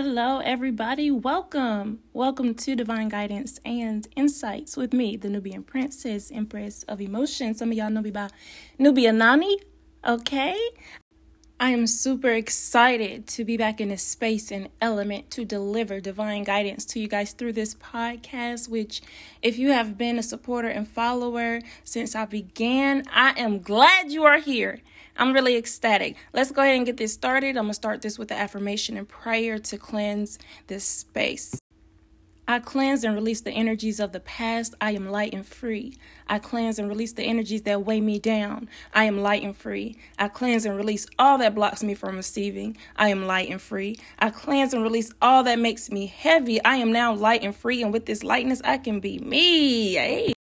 Hello, everybody. Welcome. Welcome to Divine Guidance and Insights with me, the Nubian Princess, Empress of Emotion. Some of y'all know me by Nubia Nani. Okay. I am super excited to be back in this space and element to deliver divine guidance to you guys through this podcast. Which, if you have been a supporter and follower since I began, I am glad you are here. I'm really ecstatic. Let's go ahead and get this started. I'm going to start this with the affirmation and prayer to cleanse this space. I cleanse and release the energies of the past. I am light and free. I cleanse and release the energies that weigh me down. I am light and free. I cleanse and release all that blocks me from receiving. I am light and free. I cleanse and release all that makes me heavy. I am now light and free. And with this lightness, I can be me. Hey.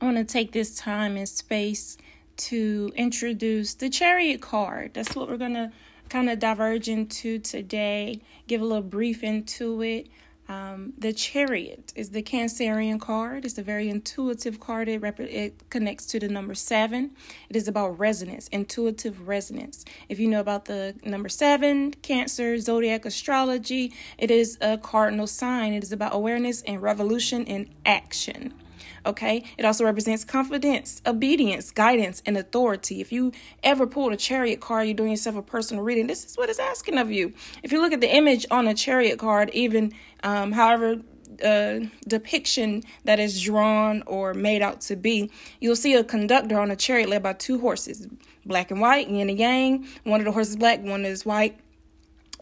I want to take this time and space to introduce the chariot card. That's what we're going to kind of diverge into today, give a little brief into it. Um, the chariot is the Cancerian card. It's a very intuitive card. It, rep- it connects to the number seven. It is about resonance, intuitive resonance. If you know about the number seven, Cancer, zodiac astrology, it is a cardinal sign. It is about awareness and revolution in action. Okay. It also represents confidence, obedience, guidance, and authority. If you ever pulled a chariot card, you're doing yourself a personal reading. This is what it's asking of you. If you look at the image on a chariot card, even um, however uh, depiction that is drawn or made out to be, you'll see a conductor on a chariot led by two horses, black and white, yin and yang. One of the horses black, one is white.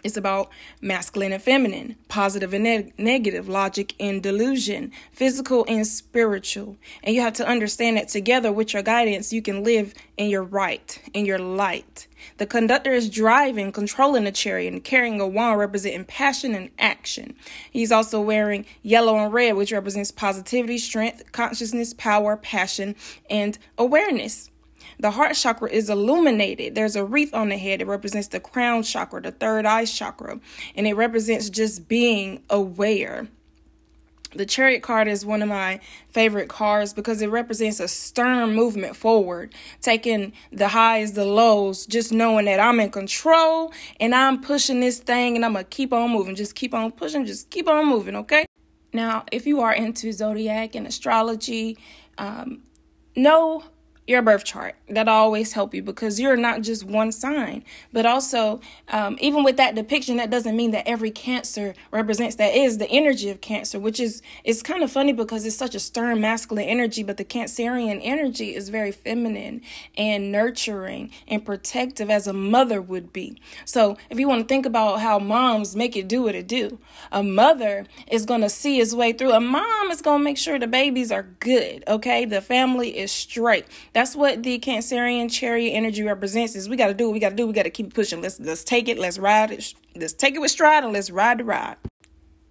It's about masculine and feminine, positive and ne- negative, logic and delusion, physical and spiritual. And you have to understand that together with your guidance, you can live in your right, in your light. The conductor is driving, controlling the chariot, and carrying a wand representing passion and action. He's also wearing yellow and red, which represents positivity, strength, consciousness, power, passion, and awareness. The heart chakra is illuminated. There's a wreath on the head. It represents the crown chakra, the third eye chakra, and it represents just being aware. The chariot card is one of my favorite cards because it represents a stern movement forward, taking the highs, the lows, just knowing that I'm in control and I'm pushing this thing and I'm going to keep on moving. Just keep on pushing, just keep on moving, okay? Now, if you are into zodiac and astrology, um, know your birth chart. that always help you because you're not just one sign. But also, um, even with that depiction, that doesn't mean that every Cancer represents that is the energy of Cancer, which is it's kind of funny because it's such a stern masculine energy, but the Cancerian energy is very feminine and nurturing and protective as a mother would be. So if you want to think about how moms make it do what it do, a mother is going to see his way through. A mom is going to make sure the babies are good. Okay, the family is straight. What the Cancerian chariot energy represents. Is we got to do what we got to do. We got to keep pushing. Let's let's take it. Let's ride it. Let's take it with stride and let's ride the ride.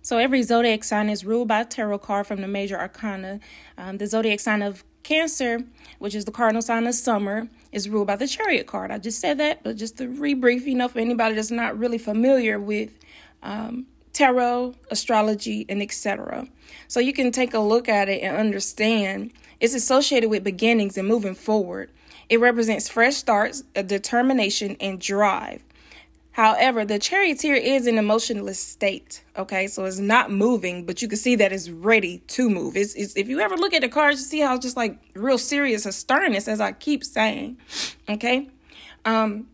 So every zodiac sign is ruled by a tarot card from the major arcana. Um, the zodiac sign of Cancer, which is the cardinal sign of summer, is ruled by the chariot card. I just said that, but just to rebrief, you know, for anybody that's not really familiar with um, tarot, astrology, and etc. So you can take a look at it and understand it's associated with beginnings and moving forward. It represents fresh starts, a determination, and drive. However, the charioteer is in emotionless state. Okay, so it's not moving, but you can see that it's ready to move. It's, it's if you ever look at the cards, you see how it's just like real serious a sternness, as I keep saying. Okay, um,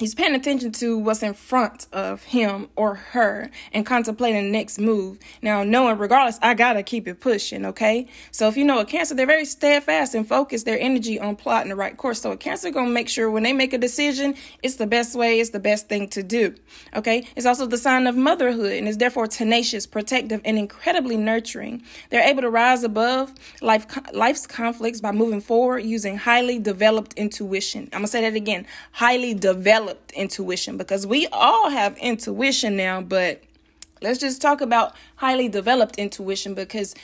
He's paying attention to what's in front of him or her and contemplating the next move. Now, knowing regardless, I gotta keep it pushing, okay? So if you know a cancer, they're very steadfast and focus their energy on plotting the right course. So a cancer gonna make sure when they make a decision, it's the best way, it's the best thing to do. Okay? It's also the sign of motherhood and is therefore tenacious, protective, and incredibly nurturing. They're able to rise above life life's conflicts by moving forward using highly developed intuition. I'm gonna say that again. Highly developed developed intuition because we all have intuition now, but let's just talk about highly developed intuition because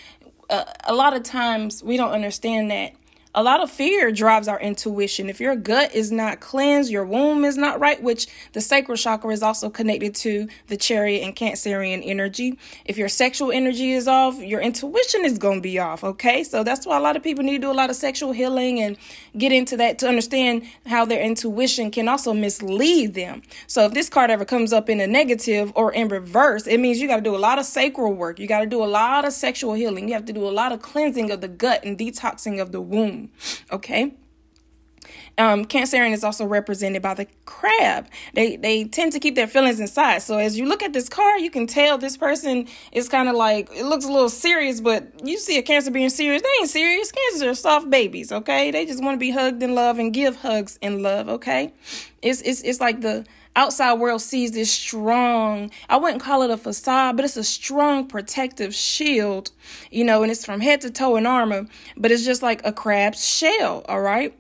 uh, a lot of times we don't understand that a lot of fear drives our intuition. If your gut is not cleansed, your womb is not right, which the sacral chakra is also connected to the chariot and cancerian energy. If your sexual energy is off, your intuition is going to be off. Okay. So that's why a lot of people need to do a lot of sexual healing and get into that to understand how their intuition can also mislead them. So if this card ever comes up in a negative or in reverse, it means you got to do a lot of sacral work. You got to do a lot of sexual healing. You have to do a lot of cleansing of the gut and detoxing of the womb. Okay. Um, Cancerian is also represented by the crab. They they tend to keep their feelings inside. So as you look at this card, you can tell this person is kind of like it looks a little serious, but you see a Cancer being serious. They ain't serious. Cancers are soft babies. Okay, they just want to be hugged in love and give hugs in love. Okay, it's it's it's like the outside world sees this strong, I wouldn't call it a facade, but it's a strong protective shield, you know, and it's from head to toe in armor, but it's just like a crab's shell, all right?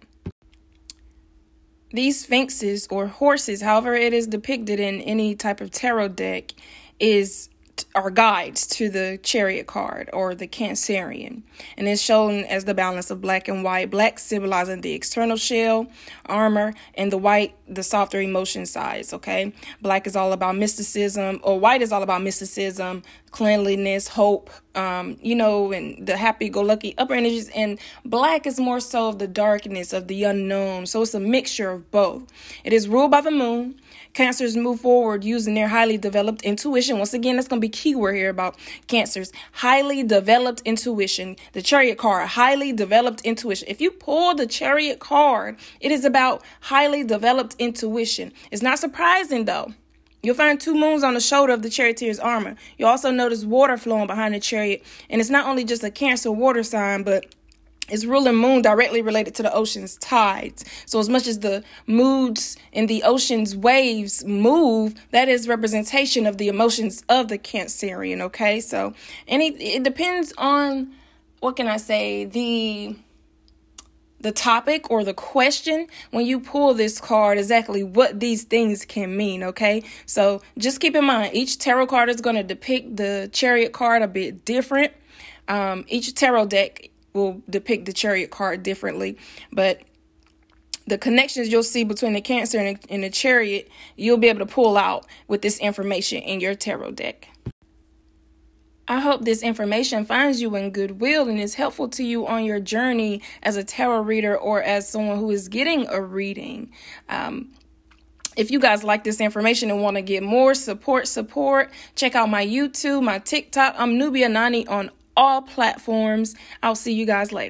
These sphinxes or horses, however it is depicted in any type of tarot deck, is are guides to the chariot card or the cancerian. And it's shown as the balance of black and white. Black symbolizing the external shell armor and the white the softer emotion sides okay? Black is all about mysticism or white is all about mysticism cleanliness hope um you know and the happy-go-lucky upper energies and black is more so of the darkness of the unknown so it's a mixture of both it is ruled by the moon Cancers move forward using their highly developed intuition. Once again, that's going to be keyword here about cancers. Highly developed intuition. The chariot card, highly developed intuition. If you pull the chariot card, it is about highly developed intuition. It's not surprising though. You'll find two moons on the shoulder of the charioteer's armor. You'll also notice water flowing behind the chariot. And it's not only just a cancer water sign, but its ruling moon directly related to the ocean's tides. So as much as the moods in the ocean's waves move, that is representation of the emotions of the Cancerian. Okay, so it, it depends on what can I say the the topic or the question when you pull this card exactly what these things can mean okay so just keep in mind each tarot card is going to depict the chariot card a bit different um, each tarot deck will depict the chariot card differently, but the connections you'll see between the cancer and, and the chariot, you'll be able to pull out with this information in your tarot deck. I hope this information finds you in goodwill and is helpful to you on your journey as a tarot reader or as someone who is getting a reading. Um, if you guys like this information and want to get more support, support, check out my YouTube, my TikTok. I'm Nubia Nani on all platforms. I'll see you guys later.